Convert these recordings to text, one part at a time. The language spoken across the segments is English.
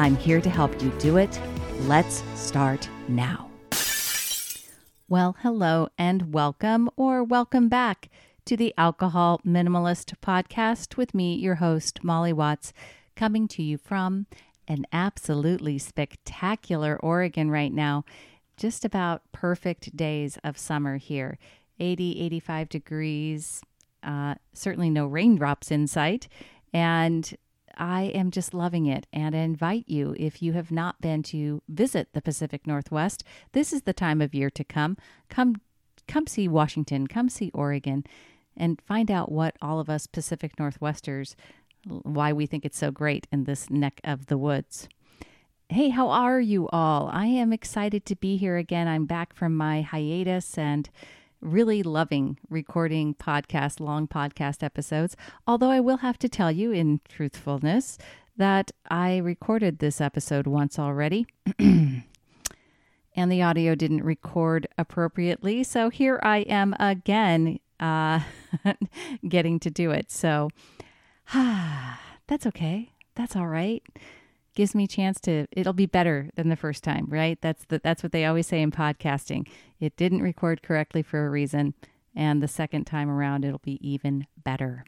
I'm here to help you do it. Let's start now. Well, hello and welcome, or welcome back to the Alcohol Minimalist Podcast with me, your host, Molly Watts, coming to you from an absolutely spectacular Oregon right now. Just about perfect days of summer here 80, 85 degrees, uh, certainly no raindrops in sight. And I am just loving it and I invite you, if you have not been to visit the Pacific Northwest, this is the time of year to come. Come come see Washington, come see Oregon and find out what all of us Pacific Northwesters why we think it's so great in this neck of the woods. Hey, how are you all? I am excited to be here again. I'm back from my hiatus and really loving recording podcast, long podcast episodes. Although I will have to tell you, in truthfulness, that I recorded this episode once already. and the audio didn't record appropriately. So here I am again, uh, getting to do it. So that's okay. That's all right gives me a chance to it'll be better than the first time right? That's the, that's what they always say in podcasting. It didn't record correctly for a reason and the second time around it'll be even better.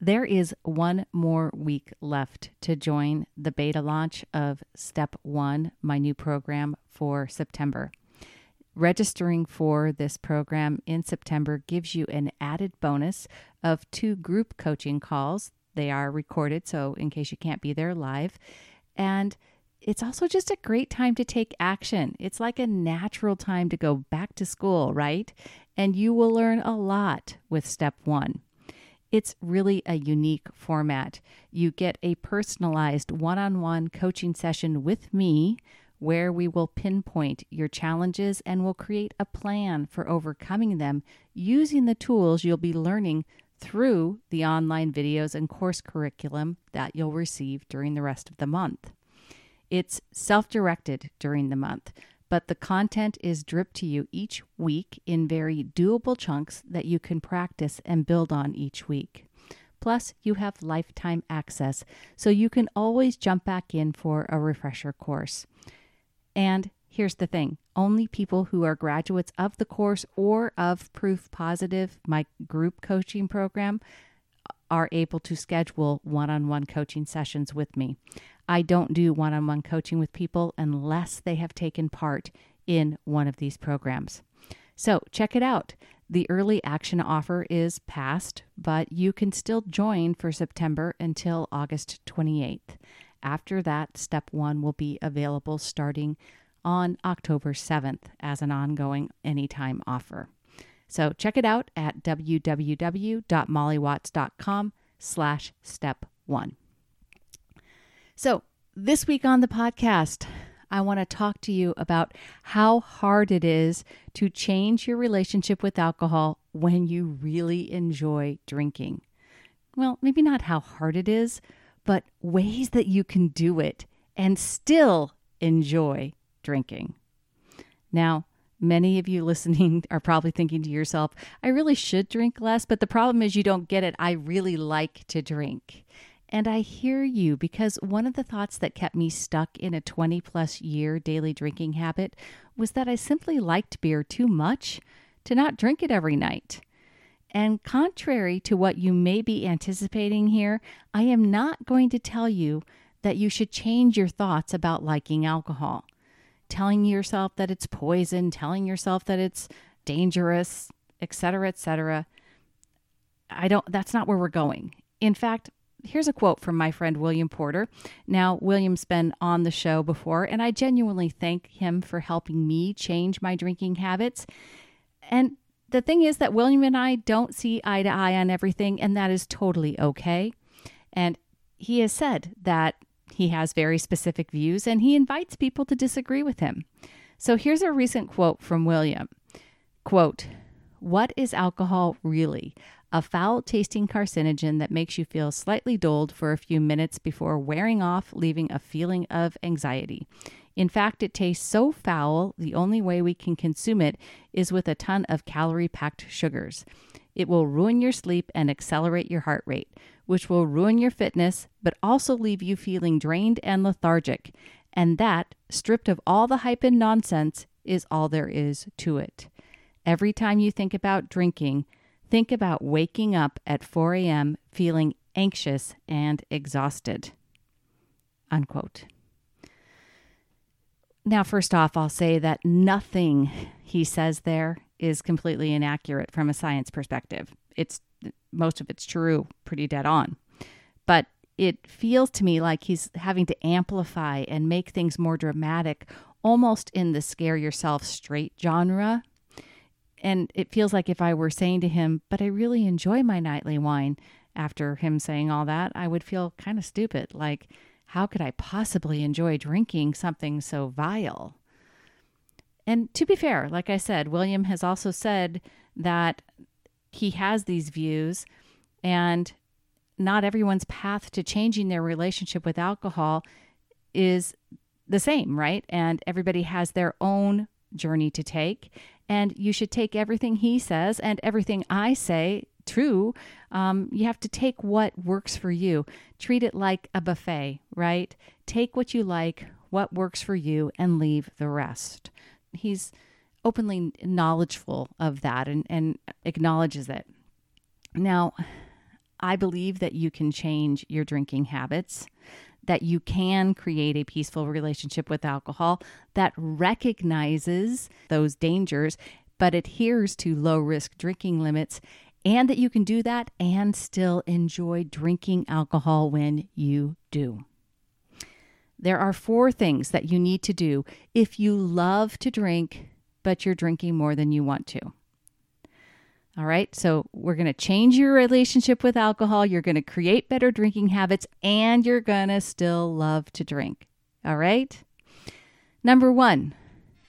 There is one more week left to join the beta launch of step 1 my new program for September. Registering for this program in September gives you an added bonus of two group coaching calls they are recorded, so in case you can't be there live. And it's also just a great time to take action. It's like a natural time to go back to school, right? And you will learn a lot with step one. It's really a unique format. You get a personalized one on one coaching session with me where we will pinpoint your challenges and will create a plan for overcoming them using the tools you'll be learning through the online videos and course curriculum that you'll receive during the rest of the month. It's self directed during the month, but the content is dripped to you each week in very doable chunks that you can practice and build on each week. Plus, you have lifetime access, so you can always jump back in for a refresher course. And Here's the thing only people who are graduates of the course or of Proof Positive, my group coaching program, are able to schedule one on one coaching sessions with me. I don't do one on one coaching with people unless they have taken part in one of these programs. So check it out. The early action offer is past, but you can still join for September until August 28th. After that, step one will be available starting on October 7th as an ongoing anytime offer. So check it out at www.mollywatts.com slash step one. So this week on the podcast, I want to talk to you about how hard it is to change your relationship with alcohol when you really enjoy drinking. Well, maybe not how hard it is, but ways that you can do it and still enjoy drinking. Now, many of you listening are probably thinking to yourself, I really should drink less, but the problem is you don't get it. I really like to drink. And I hear you because one of the thoughts that kept me stuck in a 20 plus year daily drinking habit was that I simply liked beer too much to not drink it every night. And contrary to what you may be anticipating here, I am not going to tell you that you should change your thoughts about liking alcohol. Telling yourself that it's poison, telling yourself that it's dangerous, etc., etc. I don't that's not where we're going. In fact, here's a quote from my friend William Porter. Now, William's been on the show before, and I genuinely thank him for helping me change my drinking habits. And the thing is that William and I don't see eye to eye on everything, and that is totally okay. And he has said that he has very specific views and he invites people to disagree with him. So here's a recent quote from William. Quote, "What is alcohol really? A foul-tasting carcinogen that makes you feel slightly dulled for a few minutes before wearing off, leaving a feeling of anxiety. In fact, it tastes so foul, the only way we can consume it is with a ton of calorie packed sugars. It will ruin your sleep and accelerate your heart rate which will ruin your fitness, but also leave you feeling drained and lethargic. And that, stripped of all the hype and nonsense, is all there is to it. Every time you think about drinking, think about waking up at 4 a.m. feeling anxious and exhausted. Unquote. Now, first off, I'll say that nothing he says there is completely inaccurate from a science perspective. It's most of it's true, pretty dead on. But it feels to me like he's having to amplify and make things more dramatic, almost in the scare yourself straight genre. And it feels like if I were saying to him, but I really enjoy my nightly wine, after him saying all that, I would feel kind of stupid. Like, how could I possibly enjoy drinking something so vile? And to be fair, like I said, William has also said that he has these views and not everyone's path to changing their relationship with alcohol is the same, right? And everybody has their own journey to take. And you should take everything he says and everything I say true. Um, you have to take what works for you. Treat it like a buffet, right? Take what you like, what works for you, and leave the rest. He's openly knowledgeable of that and, and acknowledges it. Now, I believe that you can change your drinking habits, that you can create a peaceful relationship with alcohol that recognizes those dangers but adheres to low risk drinking limits, and that you can do that and still enjoy drinking alcohol when you do. There are four things that you need to do if you love to drink but you're drinking more than you want to. All right, so we're going to change your relationship with alcohol. You're going to create better drinking habits and you're going to still love to drink. All right? Number one,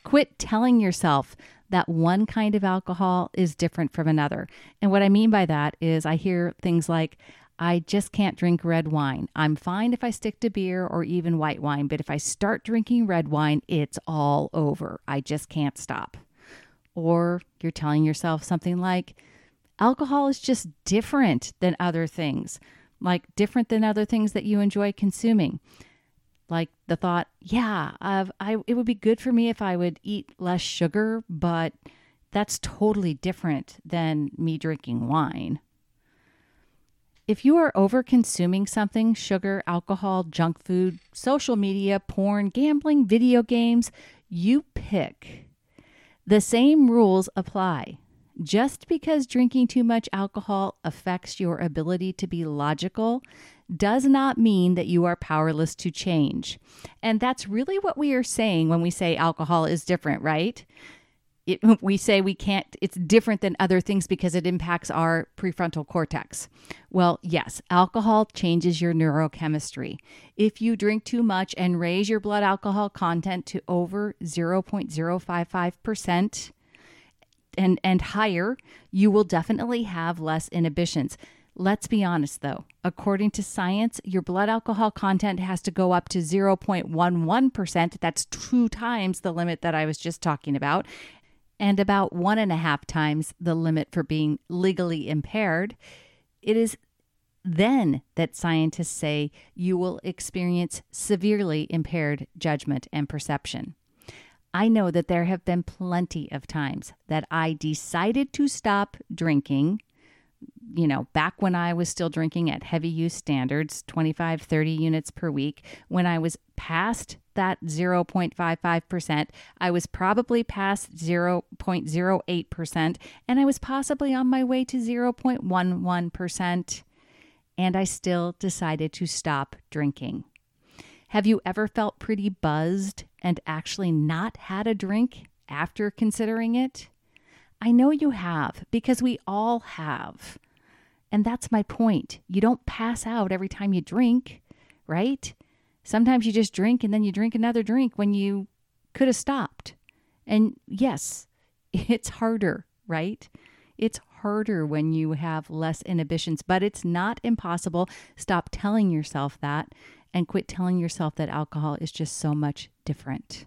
quit telling yourself that one kind of alcohol is different from another. And what I mean by that is I hear things like, I just can't drink red wine. I'm fine if I stick to beer or even white wine, but if I start drinking red wine, it's all over. I just can't stop. Or you're telling yourself something like, alcohol is just different than other things, like different than other things that you enjoy consuming. Like the thought, yeah, I've, I, it would be good for me if I would eat less sugar, but that's totally different than me drinking wine. If you are over consuming something sugar, alcohol, junk food, social media, porn, gambling, video games you pick. The same rules apply. Just because drinking too much alcohol affects your ability to be logical does not mean that you are powerless to change. And that's really what we are saying when we say alcohol is different, right? It, we say we can't, it's different than other things because it impacts our prefrontal cortex. Well, yes, alcohol changes your neurochemistry. If you drink too much and raise your blood alcohol content to over 0.055%, and, and higher, you will definitely have less inhibitions. Let's be honest though, according to science, your blood alcohol content has to go up to 0.11%. That's two times the limit that I was just talking about and about one and a half times the limit for being legally impaired, it is then that scientists say you will experience severely impaired judgment and perception. I know that there have been plenty of times that I decided to stop drinking, you know, back when I was still drinking at heavy use standards, 25, 30 units per week, when I was past that 0.55%. I was probably past 0.08%, and I was possibly on my way to 0.11%. And I still decided to stop drinking. Have you ever felt pretty buzzed and actually not had a drink after considering it? I know you have because we all have. And that's my point. You don't pass out every time you drink, right? Sometimes you just drink and then you drink another drink when you could have stopped. And yes, it's harder, right? It's harder when you have less inhibitions, but it's not impossible. Stop telling yourself that and quit telling yourself that alcohol is just so much different.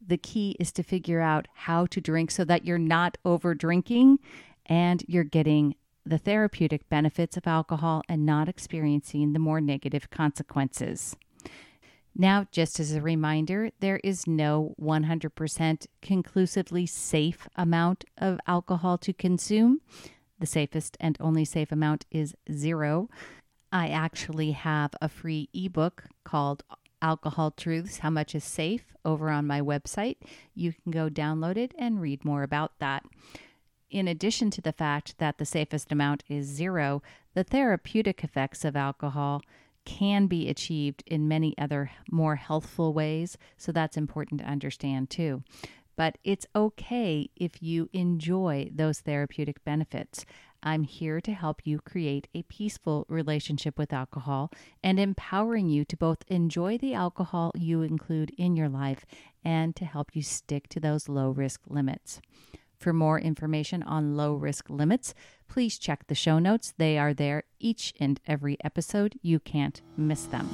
The key is to figure out how to drink so that you're not over drinking and you're getting the therapeutic benefits of alcohol and not experiencing the more negative consequences. Now, just as a reminder, there is no 100% conclusively safe amount of alcohol to consume. The safest and only safe amount is zero. I actually have a free ebook called Alcohol Truths How Much is Safe over on my website. You can go download it and read more about that. In addition to the fact that the safest amount is zero, the therapeutic effects of alcohol can be achieved in many other more healthful ways. So that's important to understand too. But it's okay if you enjoy those therapeutic benefits. I'm here to help you create a peaceful relationship with alcohol and empowering you to both enjoy the alcohol you include in your life and to help you stick to those low risk limits. For more information on low risk limits, please check the show notes. They are there each and every episode. You can't miss them.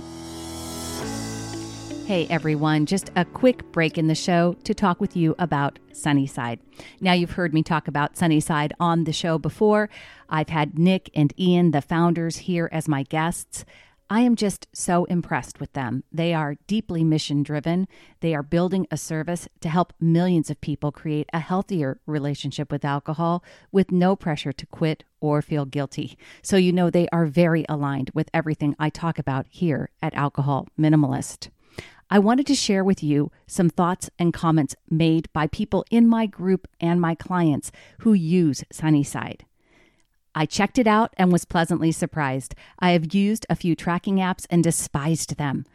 Hey everyone, just a quick break in the show to talk with you about Sunnyside. Now, you've heard me talk about Sunnyside on the show before. I've had Nick and Ian, the founders, here as my guests. I am just so impressed with them. They are deeply mission driven. They are building a service to help millions of people create a healthier relationship with alcohol with no pressure to quit or feel guilty. So, you know, they are very aligned with everything I talk about here at Alcohol Minimalist. I wanted to share with you some thoughts and comments made by people in my group and my clients who use Sunnyside. I checked it out and was pleasantly surprised. I have used a few tracking apps and despised them.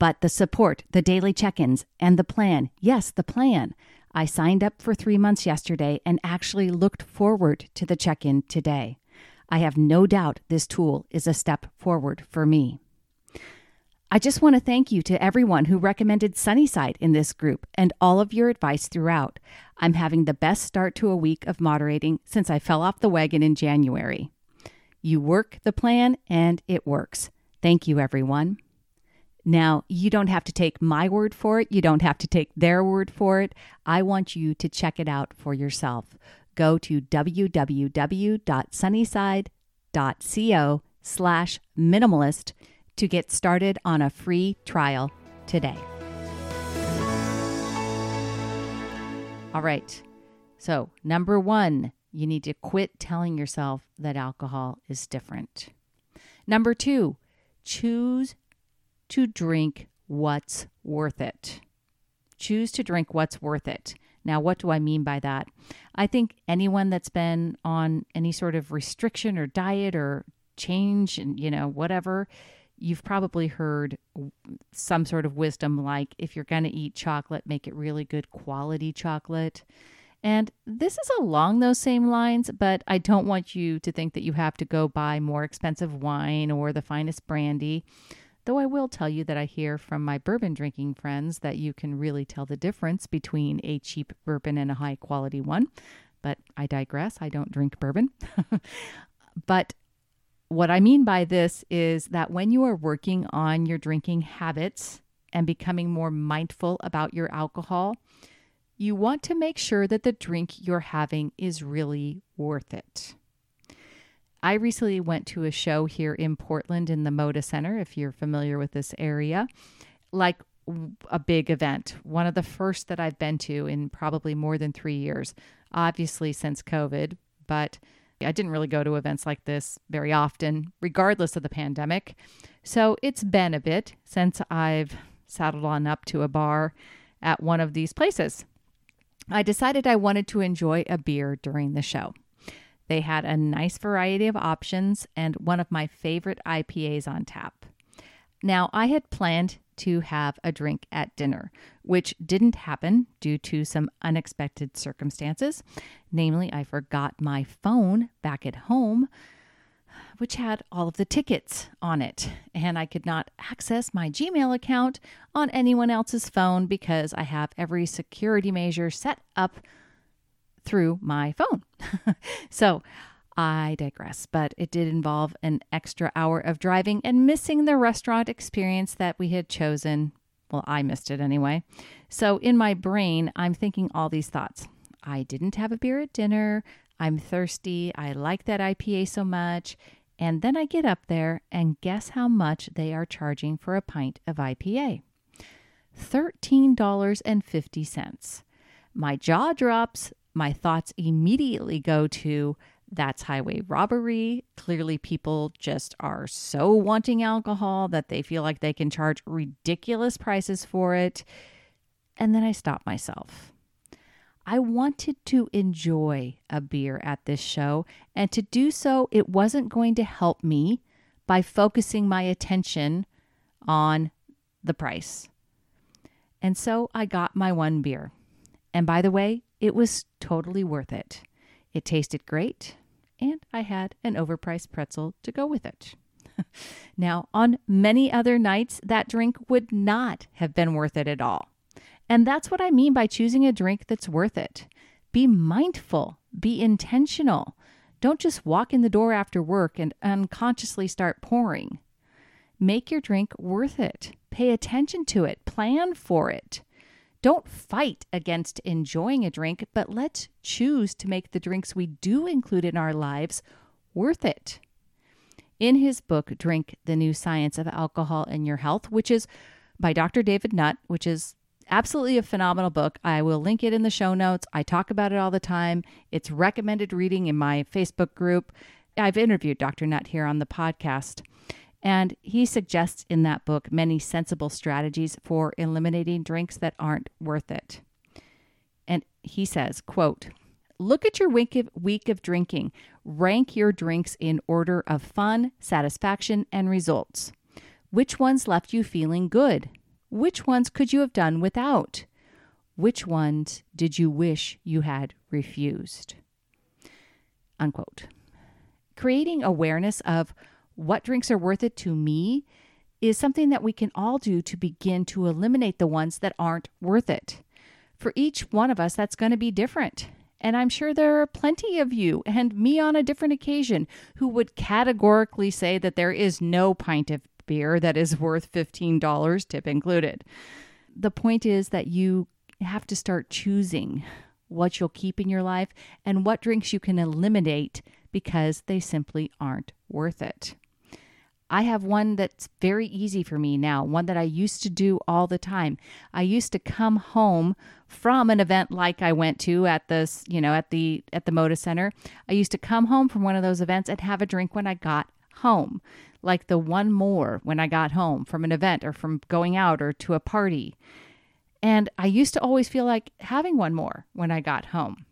But the support, the daily check ins, and the plan yes, the plan. I signed up for three months yesterday and actually looked forward to the check in today. I have no doubt this tool is a step forward for me. I just want to thank you to everyone who recommended Sunnyside in this group and all of your advice throughout. I'm having the best start to a week of moderating since I fell off the wagon in January. You work the plan and it works. Thank you, everyone. Now, you don't have to take my word for it. You don't have to take their word for it. I want you to check it out for yourself. Go to www.sunnyside.co slash minimalist to get started on a free trial today. All right. So, number one, you need to quit telling yourself that alcohol is different. Number two, choose to drink what's worth it. Choose to drink what's worth it. Now, what do I mean by that? I think anyone that's been on any sort of restriction or diet or change and, you know, whatever, you've probably heard some sort of wisdom like if you're going to eat chocolate, make it really good quality chocolate. And this is along those same lines, but I don't want you to think that you have to go buy more expensive wine or the finest brandy. Though I will tell you that I hear from my bourbon drinking friends that you can really tell the difference between a cheap bourbon and a high quality one. But I digress. I don't drink bourbon. but what I mean by this is that when you are working on your drinking habits and becoming more mindful about your alcohol, you want to make sure that the drink you're having is really worth it. I recently went to a show here in Portland in the Moda Center, if you're familiar with this area, like a big event, one of the first that I've been to in probably more than three years, obviously since COVID, but I didn't really go to events like this very often, regardless of the pandemic. So it's been a bit since I've saddled on up to a bar at one of these places. I decided I wanted to enjoy a beer during the show. They had a nice variety of options and one of my favorite IPAs on tap. Now, I had planned to have a drink at dinner, which didn't happen due to some unexpected circumstances. Namely, I forgot my phone back at home, which had all of the tickets on it, and I could not access my Gmail account on anyone else's phone because I have every security measure set up through my phone. so I digress, but it did involve an extra hour of driving and missing the restaurant experience that we had chosen. Well, I missed it anyway. So in my brain, I'm thinking all these thoughts. I didn't have a beer at dinner. I'm thirsty. I like that IPA so much. And then I get up there and guess how much they are charging for a pint of IPA? $13.50. My jaw drops. My thoughts immediately go to that's highway robbery. Clearly, people just are so wanting alcohol that they feel like they can charge ridiculous prices for it. And then I stopped myself. I wanted to enjoy a beer at this show, and to do so, it wasn't going to help me by focusing my attention on the price. And so I got my one beer. And by the way, it was totally worth it. It tasted great and I had an overpriced pretzel to go with it. now, on many other nights, that drink would not have been worth it at all. And that's what I mean by choosing a drink that's worth it. Be mindful, be intentional. Don't just walk in the door after work and unconsciously start pouring. Make your drink worth it. Pay attention to it. Plan for it. Don't fight against enjoying a drink, but let's choose to make the drinks we do include in our lives worth it. In his book, Drink the New Science of Alcohol and Your Health, which is by Dr. David Nutt, which is absolutely a phenomenal book. I will link it in the show notes. I talk about it all the time. It's recommended reading in my Facebook group. I've interviewed Dr. Nutt here on the podcast. And he suggests in that book many sensible strategies for eliminating drinks that aren't worth it. And he says, quote, Look at your week of, week of drinking. Rank your drinks in order of fun, satisfaction, and results. Which ones left you feeling good? Which ones could you have done without? Which ones did you wish you had refused? Unquote. Creating awareness of what drinks are worth it to me is something that we can all do to begin to eliminate the ones that aren't worth it. For each one of us, that's going to be different. And I'm sure there are plenty of you, and me on a different occasion, who would categorically say that there is no pint of beer that is worth $15, tip included. The point is that you have to start choosing what you'll keep in your life and what drinks you can eliminate because they simply aren't worth it. I have one that's very easy for me now, one that I used to do all the time. I used to come home from an event like I went to at this, you know, at the at the Moda Center. I used to come home from one of those events and have a drink when I got home, like the one more when I got home from an event or from going out or to a party. And I used to always feel like having one more when I got home.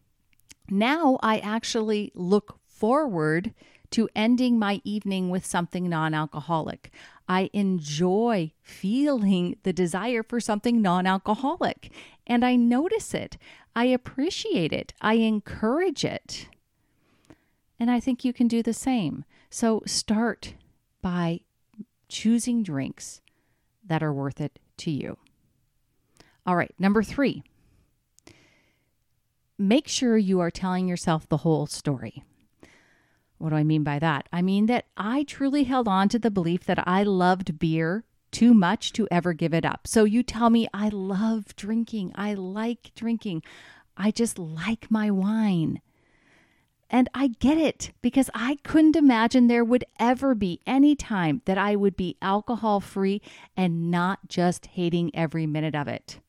Now I actually look forward to ending my evening with something non alcoholic. I enjoy feeling the desire for something non alcoholic, and I notice it. I appreciate it. I encourage it. And I think you can do the same. So start by choosing drinks that are worth it to you. All right, number three, make sure you are telling yourself the whole story. What do I mean by that? I mean that I truly held on to the belief that I loved beer too much to ever give it up. So you tell me I love drinking, I like drinking, I just like my wine. And I get it because I couldn't imagine there would ever be any time that I would be alcohol free and not just hating every minute of it.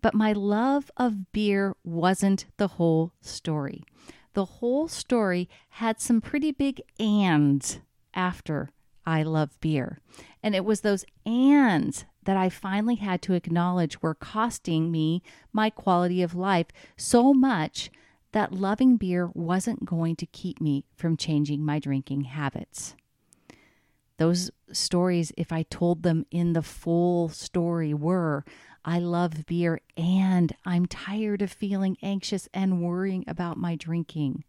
But my love of beer wasn't the whole story the whole story had some pretty big ands after I love beer. And it was those ands that I finally had to acknowledge were costing me my quality of life so much that loving beer wasn't going to keep me from changing my drinking habits. Those stories, if I told them in the full story, were I love beer and I'm tired of feeling anxious and worrying about my drinking.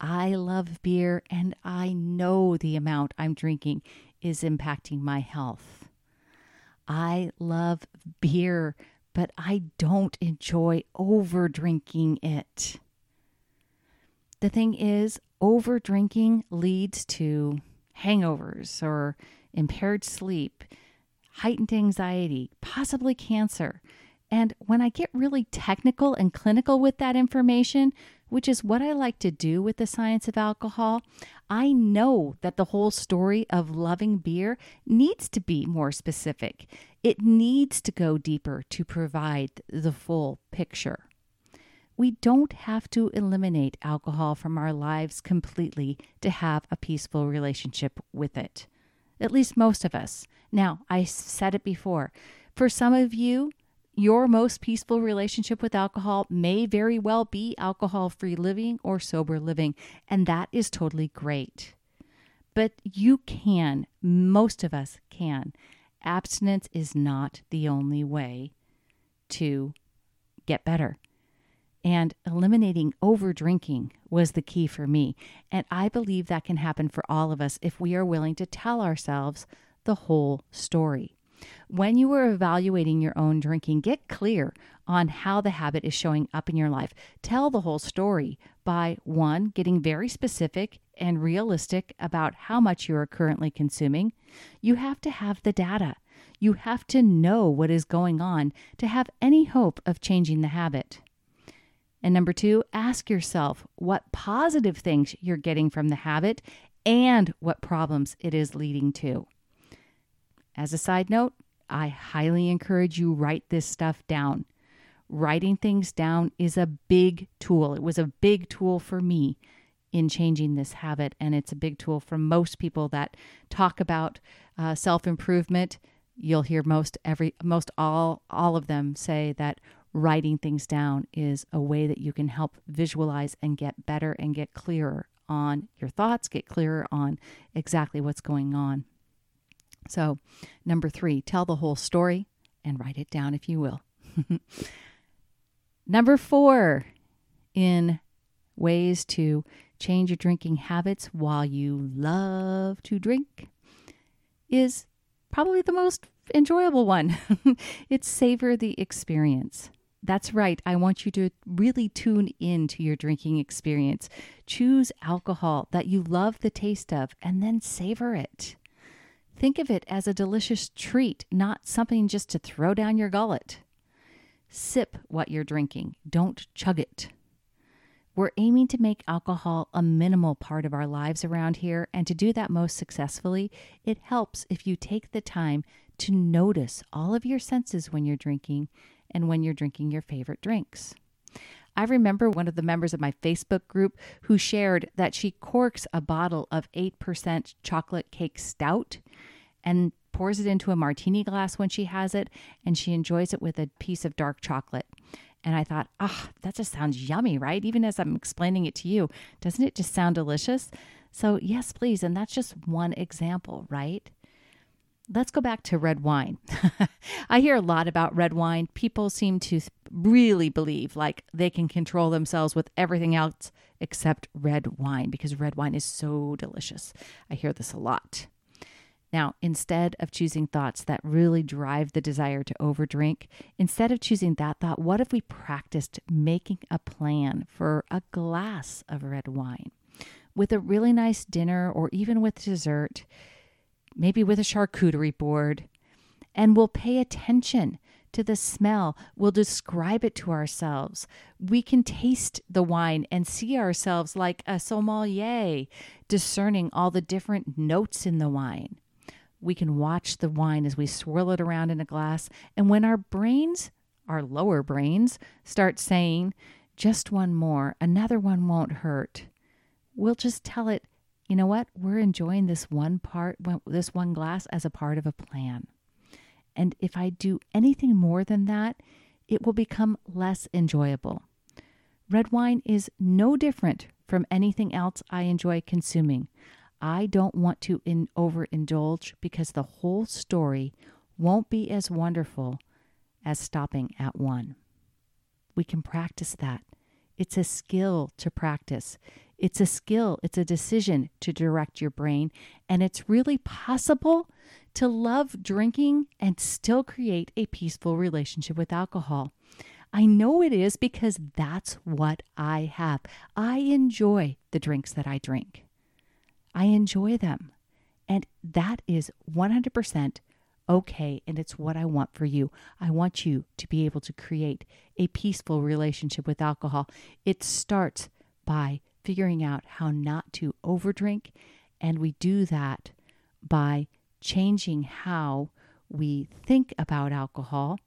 I love beer and I know the amount I'm drinking is impacting my health. I love beer, but I don't enjoy over drinking it. The thing is, over drinking leads to hangovers or impaired sleep, heightened anxiety, possibly cancer. And when I get really technical and clinical with that information, which is what I like to do with the science of alcohol, I know that the whole story of loving beer needs to be more specific. It needs to go deeper to provide the full picture. We don't have to eliminate alcohol from our lives completely to have a peaceful relationship with it. At least most of us. Now, I said it before. For some of you, your most peaceful relationship with alcohol may very well be alcohol free living or sober living, and that is totally great. But you can, most of us can. Abstinence is not the only way to get better. And eliminating over drinking was the key for me. And I believe that can happen for all of us if we are willing to tell ourselves the whole story. When you are evaluating your own drinking, get clear on how the habit is showing up in your life. Tell the whole story by one, getting very specific and realistic about how much you are currently consuming. You have to have the data. You have to know what is going on to have any hope of changing the habit. And number two, ask yourself what positive things you're getting from the habit and what problems it is leading to. As a side note, I highly encourage you write this stuff down. Writing things down is a big tool. It was a big tool for me in changing this habit, and it's a big tool for most people that talk about uh, self improvement. You'll hear most every most all all of them say that writing things down is a way that you can help visualize and get better and get clearer on your thoughts, get clearer on exactly what's going on. So, number three, tell the whole story and write it down if you will. number four, in ways to change your drinking habits while you love to drink, is probably the most enjoyable one. it's savor the experience. That's right. I want you to really tune in to your drinking experience. Choose alcohol that you love the taste of and then savor it. Think of it as a delicious treat, not something just to throw down your gullet. Sip what you're drinking, don't chug it. We're aiming to make alcohol a minimal part of our lives around here, and to do that most successfully, it helps if you take the time to notice all of your senses when you're drinking and when you're drinking your favorite drinks. I remember one of the members of my Facebook group who shared that she corks a bottle of 8% chocolate cake stout and pours it into a martini glass when she has it, and she enjoys it with a piece of dark chocolate. And I thought, ah, oh, that just sounds yummy, right? Even as I'm explaining it to you, doesn't it just sound delicious? So, yes, please. And that's just one example, right? Let's go back to red wine. I hear a lot about red wine. People seem to really believe like they can control themselves with everything else except red wine because red wine is so delicious. I hear this a lot. Now, instead of choosing thoughts that really drive the desire to overdrink, instead of choosing that thought, what if we practiced making a plan for a glass of red wine with a really nice dinner or even with dessert? Maybe with a charcuterie board, and we'll pay attention to the smell. We'll describe it to ourselves. We can taste the wine and see ourselves like a sommelier, discerning all the different notes in the wine. We can watch the wine as we swirl it around in a glass. And when our brains, our lower brains, start saying, just one more, another one won't hurt, we'll just tell it, you know what? We're enjoying this one part, this one glass as a part of a plan. And if I do anything more than that, it will become less enjoyable. Red wine is no different from anything else I enjoy consuming. I don't want to in- overindulge because the whole story won't be as wonderful as stopping at one. We can practice that. It's a skill to practice. It's a skill, it's a decision to direct your brain. And it's really possible to love drinking and still create a peaceful relationship with alcohol. I know it is because that's what I have. I enjoy the drinks that I drink. I enjoy them. And that is 100% okay. And it's what I want for you. I want you to be able to create a peaceful relationship with alcohol. It starts by figuring out how not to overdrink. And we do that by changing how we think about alcohol.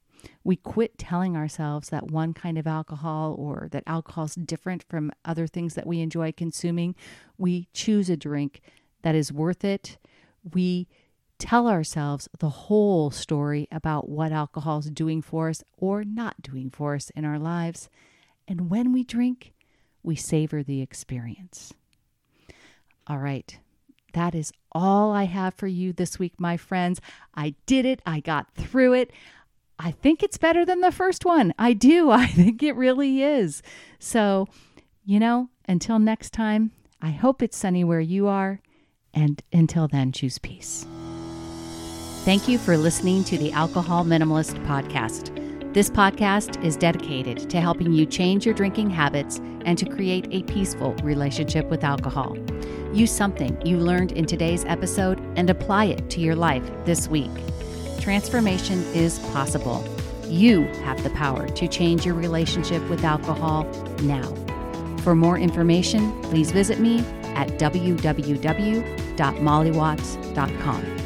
We quit telling ourselves that one kind of alcohol or that alcohol is different from other things that we enjoy consuming. We choose a drink that is worth it. We tell ourselves the whole story about what alcohol is doing for us or not doing for us in our lives. And when we drink, we savor the experience. All right. That is all I have for you this week, my friends. I did it. I got through it. I think it's better than the first one. I do. I think it really is. So, you know, until next time, I hope it's sunny where you are. And until then, choose peace. Thank you for listening to the Alcohol Minimalist Podcast. This podcast is dedicated to helping you change your drinking habits and to create a peaceful relationship with alcohol. Use something you learned in today's episode and apply it to your life this week. Transformation is possible. You have the power to change your relationship with alcohol now. For more information, please visit me at www.mollywatts.com.